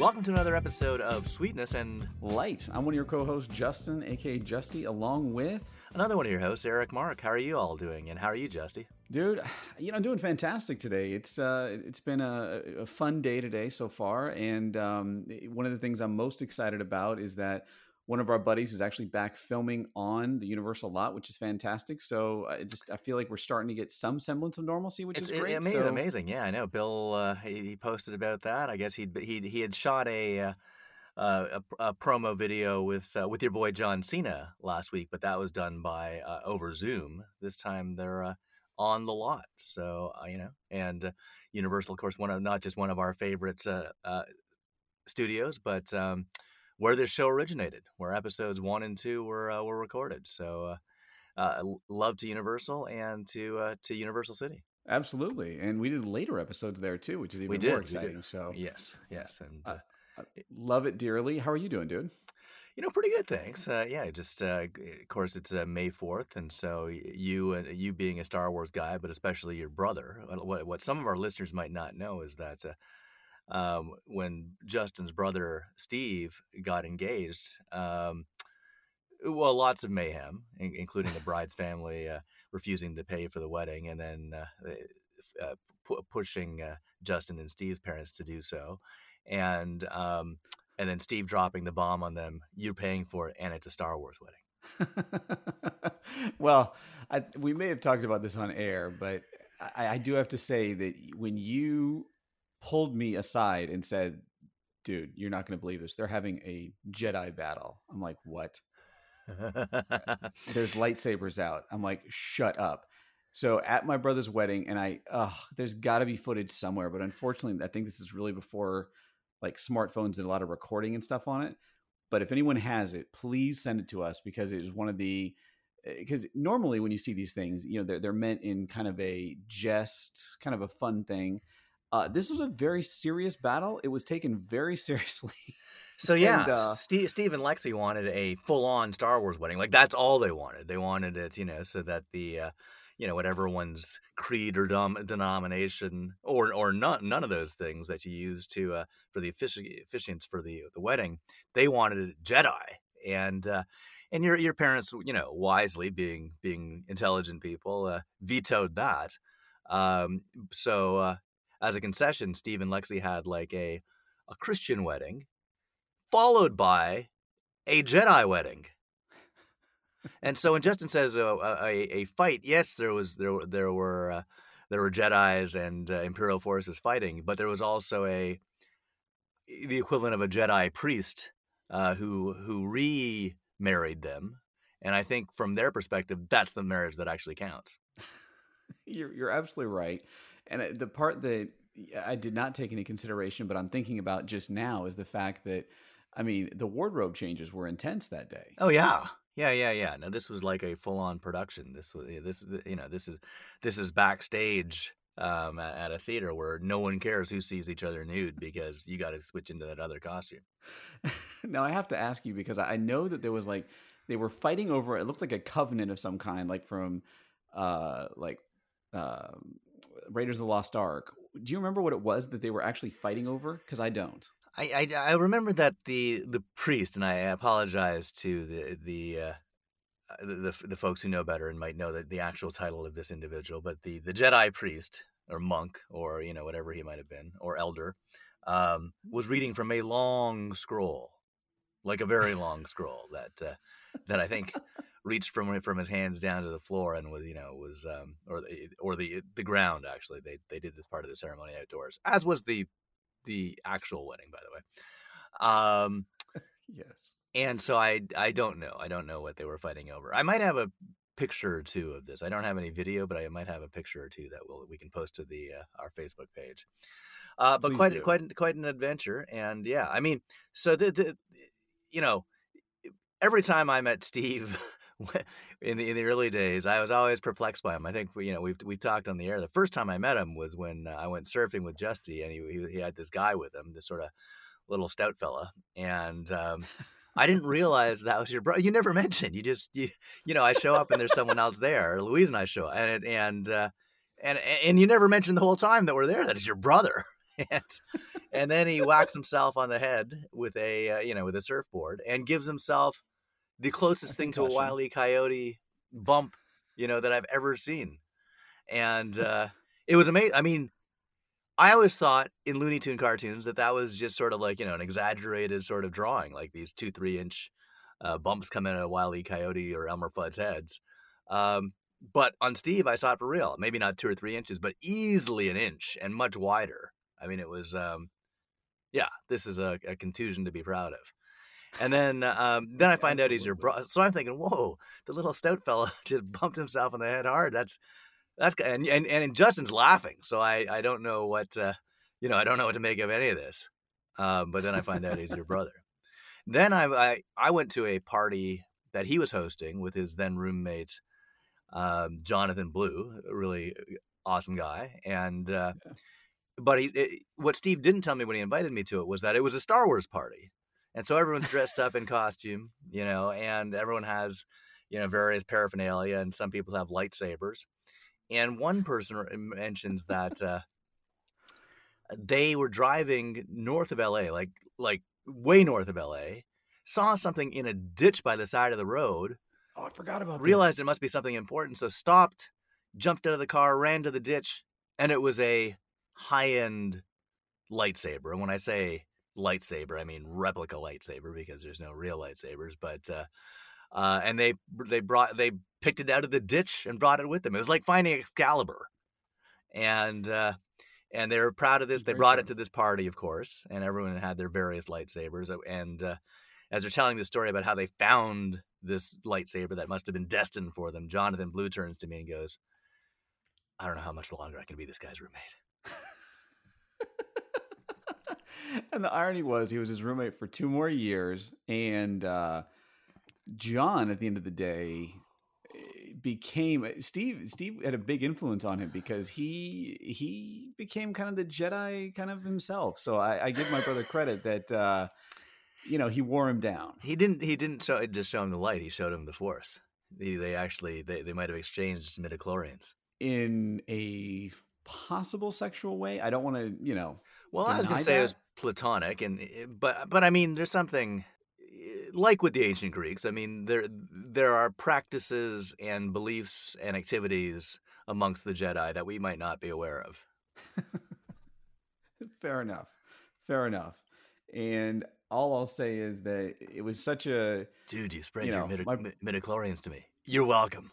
Welcome to another episode of Sweetness and Light. I'm one of your co-hosts, Justin, aka Justy, along with another one of your hosts, Eric Mark. How are you all doing? And how are you, Justy? Dude, you know, I'm doing fantastic today. It's uh, it's been a, a fun day today so far, and um, one of the things I'm most excited about is that one of our buddies is actually back filming on the Universal lot, which is fantastic. So I just I feel like we're starting to get some semblance of normalcy, which It's is it- great. amazing. So- amazing. Yeah, I know. Bill uh, he, he posted about that. I guess he he he had shot a. Uh, uh, a, a promo video with uh, with your boy John Cena last week, but that was done by uh, over Zoom. This time they're uh, on the lot, so uh, you know. And uh, Universal, of course, one of not just one of our favorite uh, uh, studios, but um, where this show originated, where episodes one and two were uh, were recorded. So, uh, uh, love to Universal and to uh, to Universal City. Absolutely, and we did later episodes there too, which is even We did, more exciting. So Yes, yes, and Uh, love it dearly. How are you doing, dude? you know, pretty good. Thanks. Uh, yeah, just uh, of course it's uh, May fourth, and so you and you being a Star Wars guy, but especially your brother. What- what some of our listeners might not know is that. Uh, um, when Justin's brother Steve got engaged, um, well, lots of mayhem, in- including the bride's family uh, refusing to pay for the wedding, and then uh, uh, pu- pushing uh, Justin and Steve's parents to do so, and um, and then Steve dropping the bomb on them. You're paying for it, and it's a Star Wars wedding. well, I, we may have talked about this on air, but I, I do have to say that when you pulled me aside and said, "Dude, you're not going to believe this. They're having a Jedi battle." I'm like, "What?" There's lightsabers out. I'm like, "Shut up." So at my brother's wedding, and I, oh, there's got to be footage somewhere, but unfortunately, I think this is really before like smartphones did a lot of recording and stuff on it. But if anyone has it, please send it to us because it is one of the eh, because normally when you see these things, you know they're they're meant in kind of a jest, kind of a fun thing. Uh, this was a very serious battle. It was taken very seriously. So yeah, And, uh, Steve, Steve and Lexi wanted a full-on Star Wars wedding. Like that's all they wanted. They wanted it, you know, so that the, uh, you know, whatever one's creed or dom- denomination, or or none none of those things that you use to uh, for the offici- officiants for the the wedding, they wanted it Jedi. And uh, and your your parents, you know, wisely being being intelligent people, uh, vetoed that. Um, so uh, as a concession, Steve and Lexi had like a a Christian wedding followed by a Jedi wedding. and so when Justin says uh, a, a, a fight, yes, there was there there were uh, there were Jedi's and uh, Imperial forces fighting, but there was also a the equivalent of a Jedi priest uh, who who remarried them, and I think from their perspective, that's the marriage that actually counts. you're you're absolutely right. And uh, the part that I did not take into consideration, but I'm thinking about just now, is the fact that I mean the wardrobe changes were intense that day. Oh yeah, yeah, yeah, yeah. No, this was like a full-on production. This was this you know this is this is backstage um, at, at a theater where no one cares who sees each other nude because you got to switch into that other costume. now I have to ask you because I know that there was like they were fighting over it looked like a covenant of some kind, like from uh like uh, Raiders of the Lost Ark. Do you remember what it was that they were actually fighting over? Because I don't. I, I I remember that the the priest and I apologize to the the. Uh, uh, the, the the folks who know better and might know that the actual title of this individual, but the the Jedi priest or monk or you know whatever he might have been or elder um, was reading from a long scroll, like a very long scroll that uh, that I think reached from from his hands down to the floor and was you know was um, or the or the the ground actually they they did this part of the ceremony outdoors as was the the actual wedding by the way. Um, Yes. and so I I don't know. I don't know what they were fighting over. I might have a picture or two of this. I don't have any video, but I might have a picture or two that we'll, we can post to the uh, our Facebook page. Uh, but Please quite do. quite quite an adventure, and yeah, I mean, so the the you know every time I met Steve in the in the early days, I was always perplexed by him. I think you know we've we talked on the air. The first time I met him was when uh, I went surfing with Justy, and he, he had this guy with him, this sort of little stout fella, and um, I didn't realize that was your brother. You never mentioned. You just you you know I show up and there's someone else there. Louise and I show up, and it, and uh, and and you never mentioned the whole time that we're there that it's your brother. and, and then he whacks himself on the head with a uh, you know with a surfboard and gives himself the closest thing to a wily coyote bump you know that I've ever seen, and uh, it was amazing. I mean, I always thought in Looney Tune cartoons that that was just sort of like you know an exaggerated sort of drawing, like these two three inch uh, bumps come in a wily coyote or Elmer Fudd's heads. Um, but on Steve, I saw it for real. Maybe not two or three inches, but easily an inch and much wider. I mean, it was, um, yeah, this is a, a contusion to be proud of. And then, um, then I find out he's your Absolutely. brother. So I'm thinking, whoa, the little stout fella just bumped himself in the head hard. That's that's and and and Justin's laughing. So I I don't know what uh, you know. I don't know what to make of any of this. Um, but then I find out he's your brother. Then I, I I went to a party that he was hosting with his then roommate um, Jonathan Blue, a really uh, awesome guy. And uh, Yeah. but he, it, what Steve didn't tell me when he invited me to it was that it was a Star Wars party, and so everyone's dressed up in costume, you know, and everyone has you know various paraphernalia, and some people have lightsabers. And one person mentions that uh, they were driving north of LA, like like way north of LA, saw something in a ditch by the side of the road, Oh, I forgot about that. realized this. it must be something important, so stopped, jumped out of the car, ran to the ditch, and it was a high-end lightsaber. And when I say lightsaber, I mean replica lightsaber because there's no real lightsabers. But uh, uh, and they they brought they picked it out of the ditch and brought it with them. It was like finding Excalibur, and uh, and they were proud of this. They brought it to this party, of course, and everyone had their various lightsabers. And uh, as they're telling the story about how they found this lightsaber that must have been destined for them, Jonathan Blue turns to me and goes, "I don't know how much longer I can be this guy's roommate." and the irony was he was his roommate for two more years and uh john at the end of the day eh, became steve steve had a big influence on him because he he became kind of the jedi kind of himself so i, I give my brother credit that uh you know he wore him down He didn't. He didn't show, just show him the light. He showed him the force. He, they actually they, they might have exchanged midichlorians. in a possible sexual way i don't want to you know Well, I was going to say it was platonic, and eh, but but I mean, there's something eh, like with the ancient Greeks. I mean, there there are practices and beliefs and activities amongst the Jedi that we might not be aware of. Fair enough. Fair enough. And all I'll say is that it was such a Dude, you spread You your know, midi- my- midichlorians to me. You're welcome.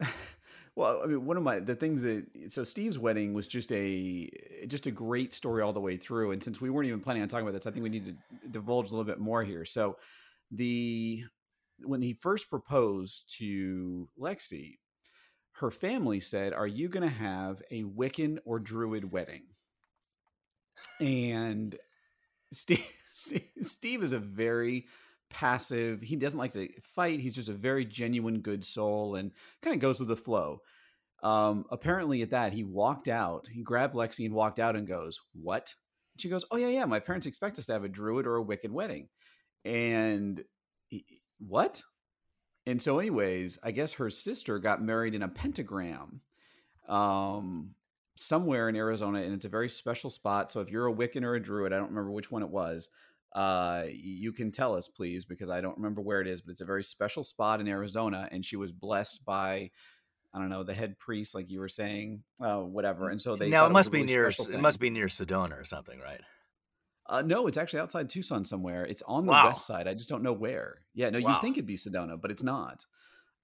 well, I mean, one of my the things that so Steve's wedding was just a just a great story all the way through. And since we weren't even planning on talking about this, I think we need to divulge a little bit more here. So the when he first proposed to Lexi, her family said, "Are you going to have a Wiccan or Druid wedding?" And Steve, Steve is a very passive. He doesn't like to fight. He's just a very genuine, good soul, and kind of goes with the flow. Um, apparently, at that, he walked out. He grabbed Lexi and walked out and goes, "What?" And she goes, "Oh yeah, yeah. My parents expect us to have a druid or a wicked wedding." And he, what? And so, anyways, I guess her sister got married in a pentagram. Um, somewhere in Arizona, and it's a very special spot. So if you're a Wiccan or a Druid, I don't remember which one it was. Uh, you can tell us, please, because I don't remember where it is. But it's a very special spot in Arizona, and she was blessed by, I don't know, the head priest, like you were saying, uh, whatever. And so they now it must a be really near. It must be near Sedona or something, right? Uh, no, it's actually outside Tucson somewhere. It's on the Wow. west side. I just don't know where. Yeah, no, Wow. you'd think it'd be Sedona, but it's not.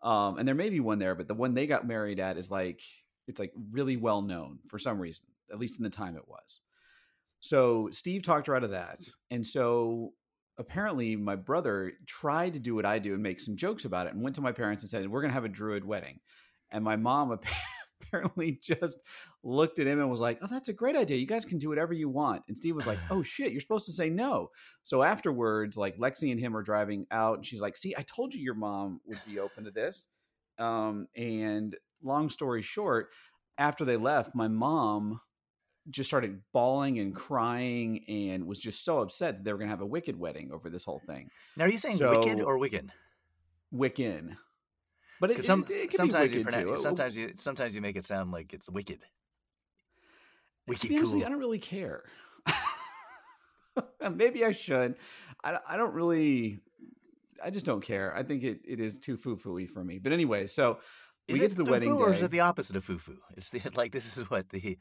Um, and there may be one there, but the one they got married at is like it's like really well known for some reason, at least in the time it was. So Steve talked her out of that, and so apparently my brother tried to do what I do and make some jokes about it, and went to my parents and said, "We're gonna have a druid wedding," and my mom apparently just looked at him and was like, "Oh, that's a great idea. You guys can do whatever you want." And Steve was like, "Oh shit, you're supposed to say no." So afterwards, like Lexi and him are driving out, and she's like, "See, I told you your mom would be open to this." Um, and long story short, after they left, my mom just started bawling and crying and was just so upset that they were going to have a wicked wedding over this whole thing. Now, are you saying wicked or Wiccan? Wiccan. But it, some, it, it sometimes you pronounce, too. Oh, sometimes you sometimes you make it sound like it's wicked. Wicked to be honest, cool. I don't really care. Maybe I should. I, I don't really. I just don't care. I think it, it is too foo fooey for me. But anyway, so Is we get to the wedding or is it the opposite of foo-foo? It's the like this is what the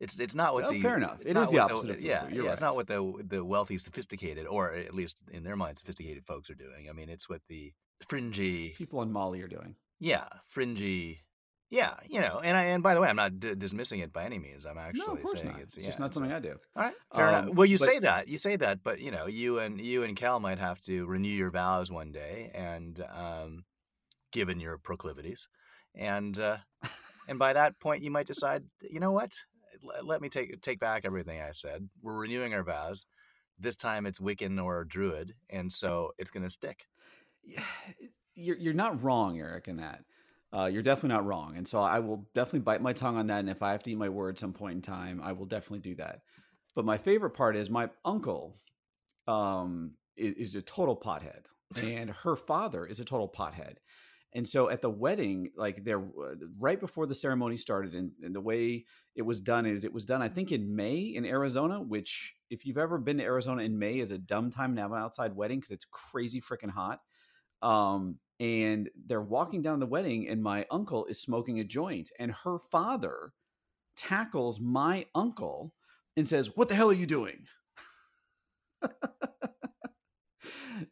it's it's not what Well, the fair enough. It not the opposite of yeah yeah it's not what the the wealthy sophisticated or at least in their mind sophisticated folks are doing. I mean it's what the fringy People in Mali are doing. yeah fringy yeah you know and I and by the way I'm not d- dismissing it by any means. I'm actually no, saying not. it's It's, yeah, just not something I do. all right, fair enough. Um, Well, you but- say that, you say that, but you know, you and you and Cal might have to renew your vows one day, and um, given your proclivities, and uh, and by that point, you might decide, you know what? Let me take take back everything I said. We're renewing our vows. This time, it's Wiccan or Druid, and so it's going to stick. Yeah, you're you're not wrong, Eric, in that. Uh, you're definitely not wrong, and so I will definitely bite my tongue on that. And if I have to eat my word some point in time, I will definitely do that. But my favorite part is my uncle um, is, is a total pothead, and her father is a total pothead. And so at the wedding, like there, right before the ceremony started, and, and the way it was done is it was done, I think, in May in Arizona. Which, if you've ever been to Arizona in May, is a dumb time to have an outside wedding because it's crazy freaking hot um, and they're walking down the wedding and my uncle is smoking a joint and her father tackles my uncle and says what the hell are you doing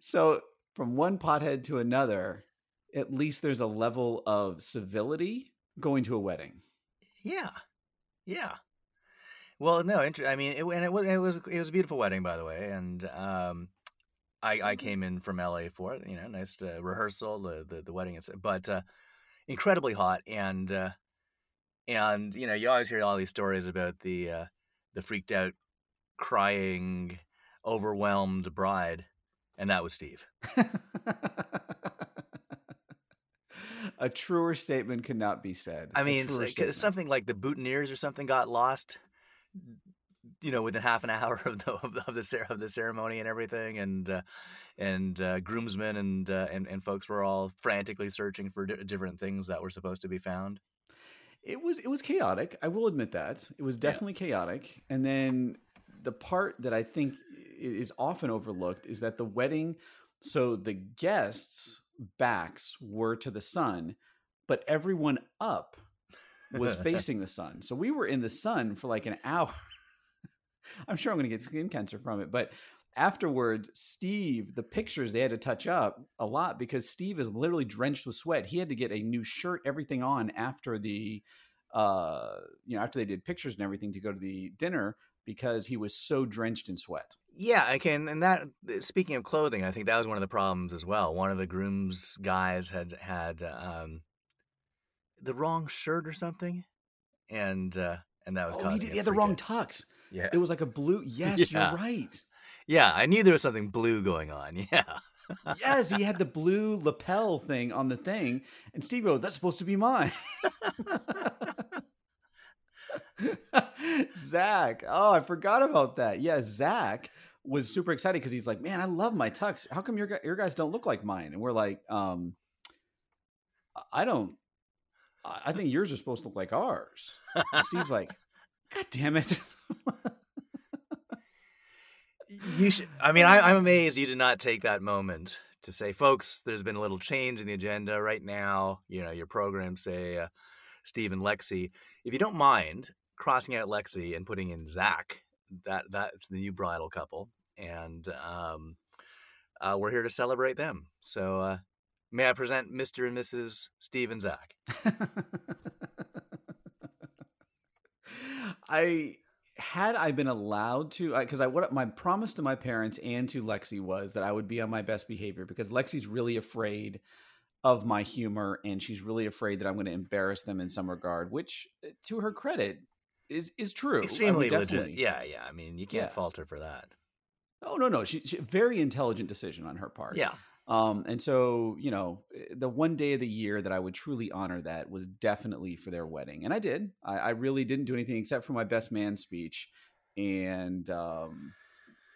so from one pothead to another at least there's a level of civility going to a wedding Yeah, yeah. Well, no, inter- I mean, it, and it was it was it was a beautiful wedding, by the way, and um, I I came in from LA for it. You know, nice uh, rehearsal, the the, the wedding, but uh, incredibly hot, and uh, and you know, you always hear all these stories about the uh, the freaked out, crying, overwhelmed bride, and that was Steve. a truer statement could not be said I mean, s- truer c- statement. something like the boutonnieres or something got lost. You know, within half an hour of the of the of the, of the ceremony and everything, and uh, and uh, groomsmen and, uh, and and folks were all frantically searching for di- different things that were supposed to be found. It was it was chaotic. I will admit that it was Yeah. definitely chaotic. And then the part that I think is often overlooked is that the wedding. So the guests' backs were to the sun, but everyone up was facing the sun. So we were in the sun for like an hour. I'm sure I'm going to get skin cancer from it, but afterwards, Steve, the pictures they had to touch up a lot because Steve is literally drenched with sweat. He had to get a new shirt, everything on after the, uh, you know, after they did pictures and everything to go to the dinner because he was so drenched in sweat. Yeah, I can. And that speaking of clothing, I think that was one of the problems as well. One of the groom's guys had had um, the wrong shirt or something, and uh, and that was Oh, he did. He had the wrong tux. Yeah, It was like a blue. Yes, Yeah. you're right. yeah. I knew there was something blue going on. Yeah. yes, he had the blue lapel thing on the thing, and Steve goes, "That's supposed to be mine." Zach, oh, I forgot about that. Yeah, Zach was super excited because he's like, "Man, I love my tux. How come your your guys don't look like mine?" And we're like, um, "I- "I don't. I think yours are supposed to look like ours." And Steve's like, "God damn it!" You should. I mean, I, I'm amazed you did not take that moment to say, folks, there's been a little change in the agenda right now. You know, your program say uh, Steve and Lexi. If you don't mind crossing out Lexi and putting in Zach, that that's the new bridal couple, and um, uh, we're here to celebrate them. So, uh, may I present Mr. and Mrs. Steve and Zach? I had I been allowed to, because I, what my promise to my parents and to Lexi was that I would be on my best behavior because Lexi's really afraid of my humor and she's really afraid that I'm going to embarrass them in some regard, which, uh, to her credit, is is true. I would Extremely legit. Yeah, yeah. I mean, you can't Yeah. fault her for that. Oh no, no, she, she very intelligent decision on her part. Yeah. Um, and so, you know, eh, the one day of the year that I would truly honor that was definitely for their wedding. And I did. I, I really didn't do anything except for my best man speech. And, um,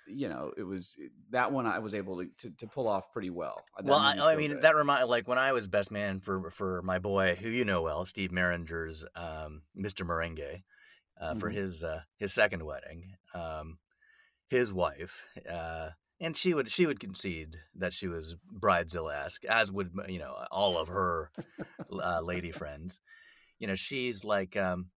you know, it was that one I was able to, to, to pull off pretty well. That Well, I, I mean, good. that remind like when I was best man for for my boy, who you know well, Steve Meringer's um, Mr. Merengue. uh, for Mhm. his uh, his second wedding. Um, his wife, uh, and she would she would concede that she was bridezilla-esque, as would you know all of her uh, lady friends. You know, she's like um,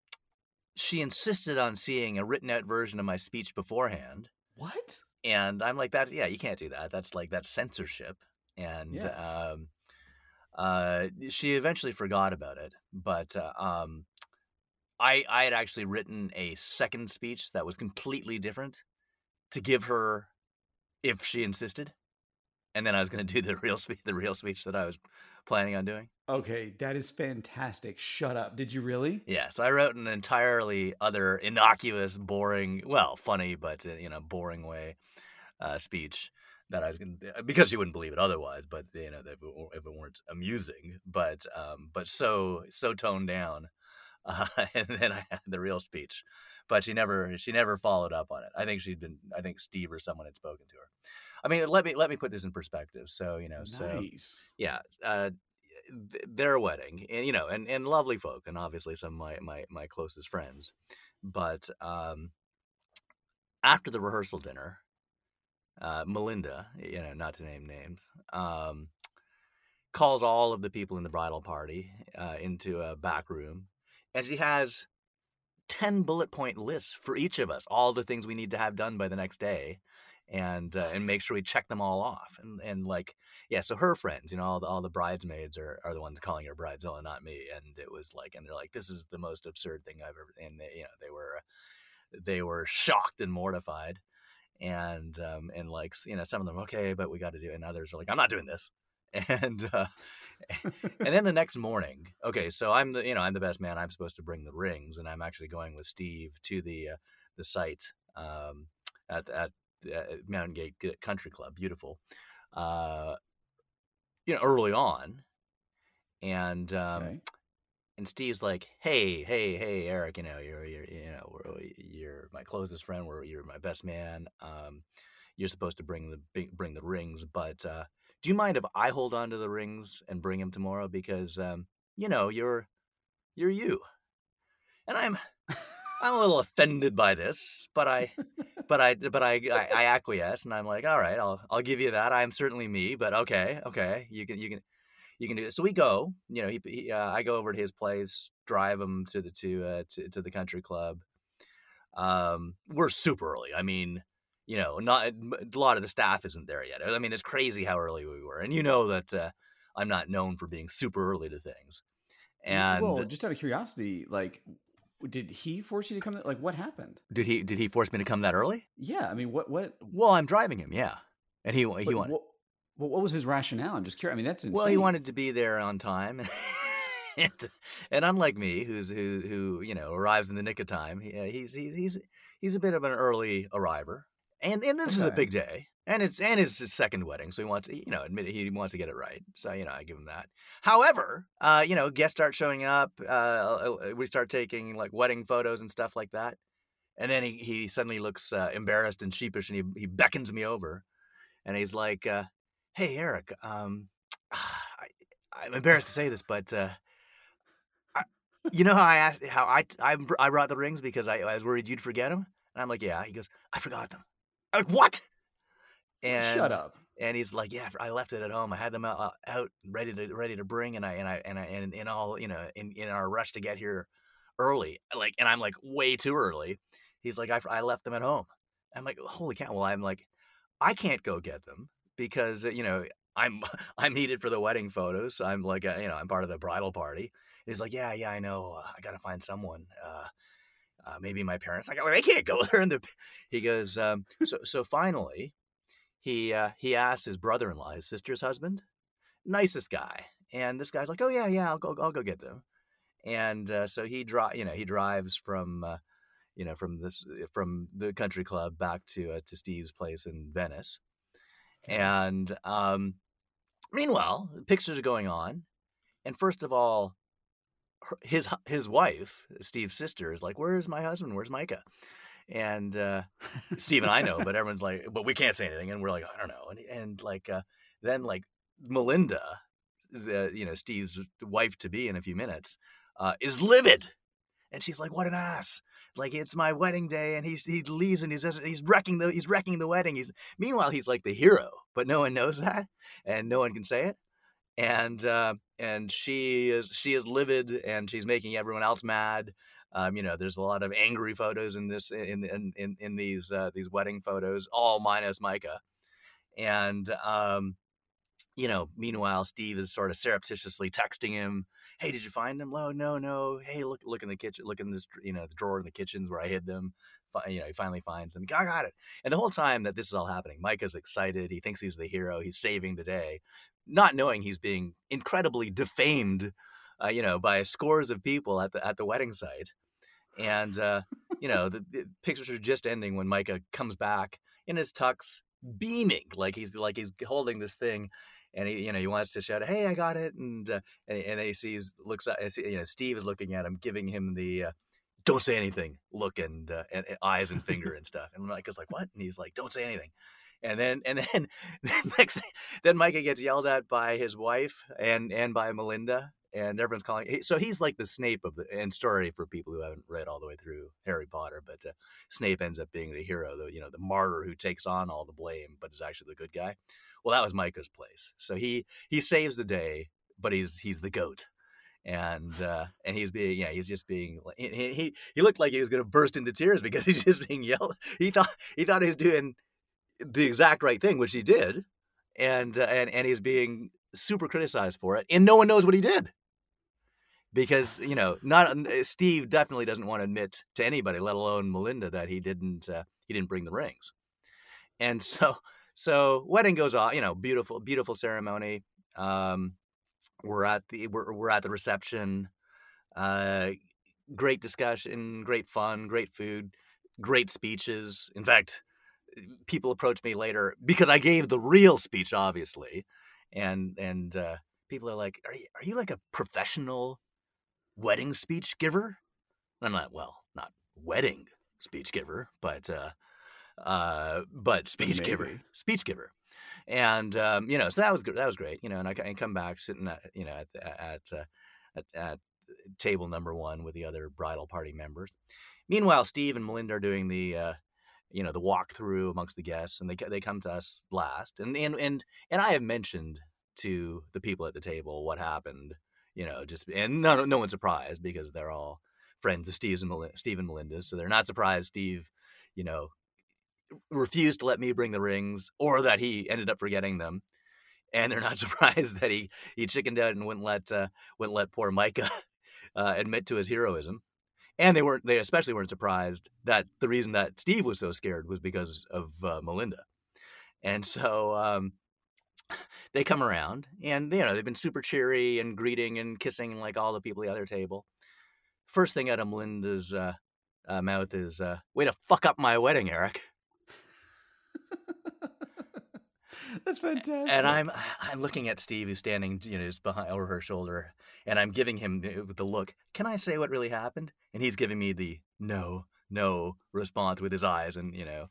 she insisted on seeing a written out version of my speech beforehand, What? and I'm like, that yeah, you can't do that. That's like that's censorship. And Yeah. um, uh, she eventually forgot about it, but uh, um, I I had actually written a second speech that was completely different to give her if she insisted, and then I was going to do the real speech, the real speech that I was planning on doing. Okay, that is fantastic. Shut up. Did you really? Yeah, so I wrote an entirely other innocuous, boring, well, funny, but uh, in a boring way, uh, speech that I was going to because you wouldn't believe it otherwise. But you know, if it, if it weren't amusing, but um, but so so toned down, uh, and then I had the real speech, but she never she never followed up on it. I think she'd been I think Steve or someone had spoken to her. I mean, let me let me put this in perspective. So you know, so yeah, uh, th- their wedding, and you know, and, and lovely folk, and obviously some of my my my closest friends. But um, after the rehearsal dinner, uh, Melinda, you know, not to name names, um, calls all of the people in the bridal party uh, into a back room, and she has ten bullet point lists for each of us, all the things we need to have done by the next day. And uh, and make sure we check them all off, and and like yeah, so her friends, you know, all the, all the bridesmaids are, are the ones calling her bridezilla, not me. And it was like, and they're like, this is the most absurd thing I've ever. And they, you know, they were they were shocked and mortified, and um and like you know, some of them okay, but we got to do, it. and others are like, I'm not doing this. And uh, and then the next morning, okay, so I'm the you know I'm the best man. I'm supposed to bring the rings, and I'm actually going with Steve to the uh, the site um, at at uh, Mountain Gate Country Club. Beautiful, uh, you know, early on, and um, Okay. and Steve's like, "Hey, hey, hey, Eric, you know, you're, you're you know, we're, you're my closest friend. We're, you're my best man. Um, you're supposed to bring the bring bring the rings, but uh, do you mind if I hold on to the rings and bring them tomorrow? Because um, you know, you're you're you, and I'm I'm a little offended by this, but I but I but I, I I acquiesce, and I'm like, all right, I'll I'll give you that. I'm certainly me, but okay, okay, you can you can you can do it. So we go. You know, he, he uh, I go over to his place, drive him to the to uh, to, to the country club. Um, we're super early. I mean, you know, not a lot of the staff isn't there yet. I mean, it's crazy how early we were, and you know that uh, I'm not known for being super early to things. And well, just out of curiosity, like, did he force you to come? Like, what happened? did he did he force me to come that early? Yeah, I mean, what, what, Well, I'm driving him, yeah, and he he but wanted. what, what, what was his rationale? I'm just curious. I mean, that's insane. Well, he wanted to be there on time, and, and unlike me, who's who who you know arrives in the nick of time, he, uh, he's he's he's he's a bit of an early arriver, and and this is a big day, and it's and it's his second wedding, so he wants you know admit it, he wants to get it right, so you know I give him that. However, uh, you know guests start showing up, uh, uh, we start taking like wedding photos and stuff like that, and then he he suddenly looks uh, embarrassed and sheepish, and he he beckons me over, and he's like. Uh, hey eric um I, i'm embarrassed to say this but uh I, you know how i asked how i i, I brought the rings because I, I was worried you'd forget them and i'm like yeah he goes i forgot them i'm like what and Shut up. and he's like yeah i left it at home. I had them out, out ready to ready to bring and i and i and i and in all you know in in our rush to get here early like and i'm like way too early. He's like i, I left them at home. I'm like holy cow. Well i'm like i can't go get them because uh, you know i'm i'm needed for the wedding photos. I'm like uh, you know i'm part of the bridal party. And he's like yeah yeah i know. Uh, i gotta find someone. Uh uh, maybe my parents. I go, they can't go there. And the, he goes, um, so so finally, he uh, he asked his brother-in-law, his sister's husband, nicest guy, and this guy's like, oh yeah, yeah, I'll go, I'll go get them. And uh, so he drive, you know, he drives from, uh, you know, from this from the country club back to uh, to Steve's place in Venice, and um, meanwhile, pictures are going on, and first of all, his his wife, Steve's sister, is like, "Where's my husband? Where's Micah?" And uh, Steve and I know, but everyone's like, "But we can't say anything," and we're like, "I don't know." And and like uh, then like Melinda, the you know Steve's wife to be in a few minutes, uh, is livid, And she's like, "What an ass! Like it's my wedding day, and he's he leaves and he's just, he's wrecking the he's wrecking the wedding. He's meanwhile he's like the hero, but no one knows that, and no one can say it. And uh, and she is she is livid, and she's making everyone else mad. Um, you know, there's a lot of angry photos in this in in in, in these uh, these wedding photos, all minus Micah. And um, you know, meanwhile, Steve is sort of surreptitiously texting him, "Hey, did you find them? Oh, no, no. Hey, look, look in the kitchen. Look in this, you know, the drawer in the kitchens where I hid them. You know, he finally finds them. I got it. And the whole time that this is all happening, Micah's excited. He thinks he's the hero. He's saving the day, not knowing he's being incredibly defamed, uh, you know, by scores of people at the at the wedding site. And uh, you know, the, the pictures are just ending when Micah comes back in his tux, beaming like he's like he's holding this thing and he, you know, he wants to shout, "Hey, I got it!" And uh, and, and then he sees, looks, at, you know, Steve is looking at him, giving him the uh, "Don't say anything" look and, uh, and, and eyes and finger and stuff. And Micah's like, "What?" And he's like, "Don't say anything." And then and then next, then Micah gets yelled at by his wife and and by Melinda, and everyone's calling. So he's like the Snape of the end story for people who haven't read all the way through Harry Potter. But uh, Snape ends up being the hero, the you know the martyr who takes on all the blame, but is actually the good guy. Well, that was Micah's place. So he he saves the day, but he's he's the goat. And uh, and he's being yeah he's just being he he, he looked like he was gonna burst into tears because he's just being yelled. He thought he thought he was doing the exact right thing, which he did, and uh, and and he's being super criticized for it, and no one knows what he did because you know not Steve definitely doesn't want to admit to anybody, let alone Melinda, that he didn't uh, he didn't bring the rings, and so so wedding goes off, you know, beautiful, beautiful ceremony. Um, we're at the we're, we're at the reception. Uh, great discussion, great fun, great food, great speeches. In fact, people approached me later because I gave the real speech, obviously, and and uh, people are like, "Are you are you like a professional wedding speech giver?" I'm not "Well, not wedding speech giver, but uh, uh, but speech Maybe. giver, speech giver, and um, you know, so that was good, that was great, you know, and I, I come back sitting at you know at at, uh, at at table number one with the other bridal party members. Meanwhile, Steve and Melinda are doing the uh, you know the walkthrough amongst the guests, and they they come to us last, and and and and I have mentioned to the people at the table what happened, you know, just and no no one's surprised because they're all friends of Steve and Melinda, Steve and Melinda, so they're not surprised Steve, you know, refused to let me bring the rings or that he ended up forgetting them. And they're not surprised that he he chickened out and wouldn't let uh, wouldn't let poor Micah uh, admit to his heroism. And they weren't they especially weren't surprised that the reason that Steve was so scared was because of uh, Melinda. And so um, they come around and you know they've been super cheery and greeting and kissing like all the people at the other table. First thing out of Melinda's uh, uh, mouth is, uh, "Way to fuck up my wedding, Eric." That's fantastic. And I'm I'm looking at Steve, who's standing, you know, just behind over her shoulder, and I'm giving him the look. Can I say what really happened? And he's giving me the no, no response with his eyes, and you know,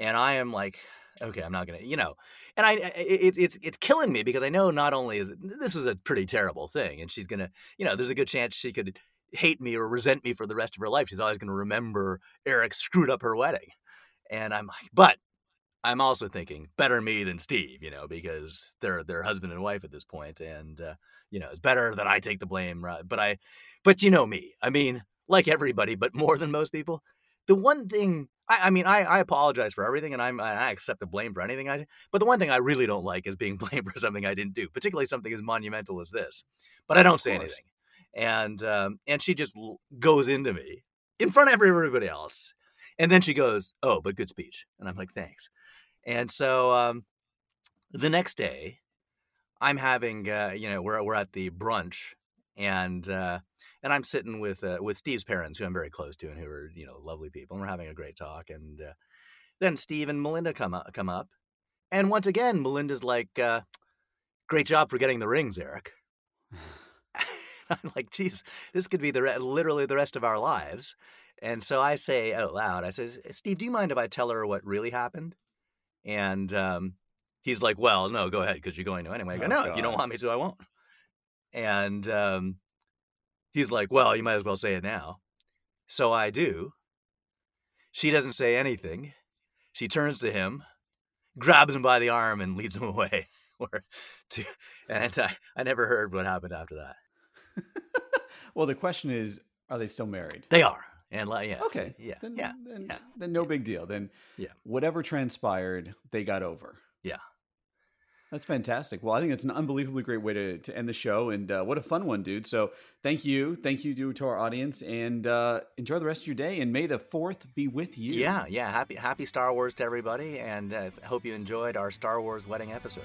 and I am like, okay, I'm not gonna, you know, and I it, it's it's killing me because I know not only is it, this was a pretty terrible thing, and she's gonna, you know, there's a good chance she could hate me or resent me for the rest of her life. She's always gonna remember Eric screwed up her wedding, and I'm like, but I'm also thinking better me than Steve, you know, because they're they're husband and wife at this point, and uh, you know it's better that I take the blame. Right? But I, but you know me. I mean, like everybody, but more than most people. The one thing I, I mean, I, I apologize for everything, and I'm I accept the blame for anything I. But the one thing I really don't like is being blamed for something I didn't do, particularly something as monumental as this. But I don't say anything, and um, and she just goes into me in front of everybody else and then she goes, "Oh, but good speech." And I'm like, "Thanks." And so um, the next day, I'm having, uh, you know, we're we're at the brunch, and uh, and I'm sitting with uh, with Steve's parents, who I'm very close to, and who are you know lovely people, and we're having a great talk. And uh, then Steve and Melinda come up, come up, and once again, Melinda's like, uh, "Great job for getting the rings, Eric." I'm like, geez, this could be the re- literally the rest of our lives. And so I say out loud, I says, Steve, do you mind if I tell her what really happened? And um, he's like, well, no, go ahead, because you're going to anyway. I go, oh, no, if you don't want me to, I won't. And um, he's like, well, you might as well say it now. So I do. She doesn't say anything. She turns to him, grabs him by the arm, and leads him away. to, and I, I never heard what happened after that. well, the question is, are they still married? They are. And like, yeah, okay, yeah, then, yeah, then, yeah. then no big deal. Then Yeah. whatever transpired, they got over. Yeah. That's fantastic. Well, I think it's an unbelievably great way to, to end the show, and uh, what a fun one, dude. So, thank you, thank you to, our audience, and uh, enjoy the rest of your day. And may the fourth be with you. Yeah, yeah. Happy Happy Star Wars to everybody, and uh, hope you enjoyed our Star Wars wedding episode.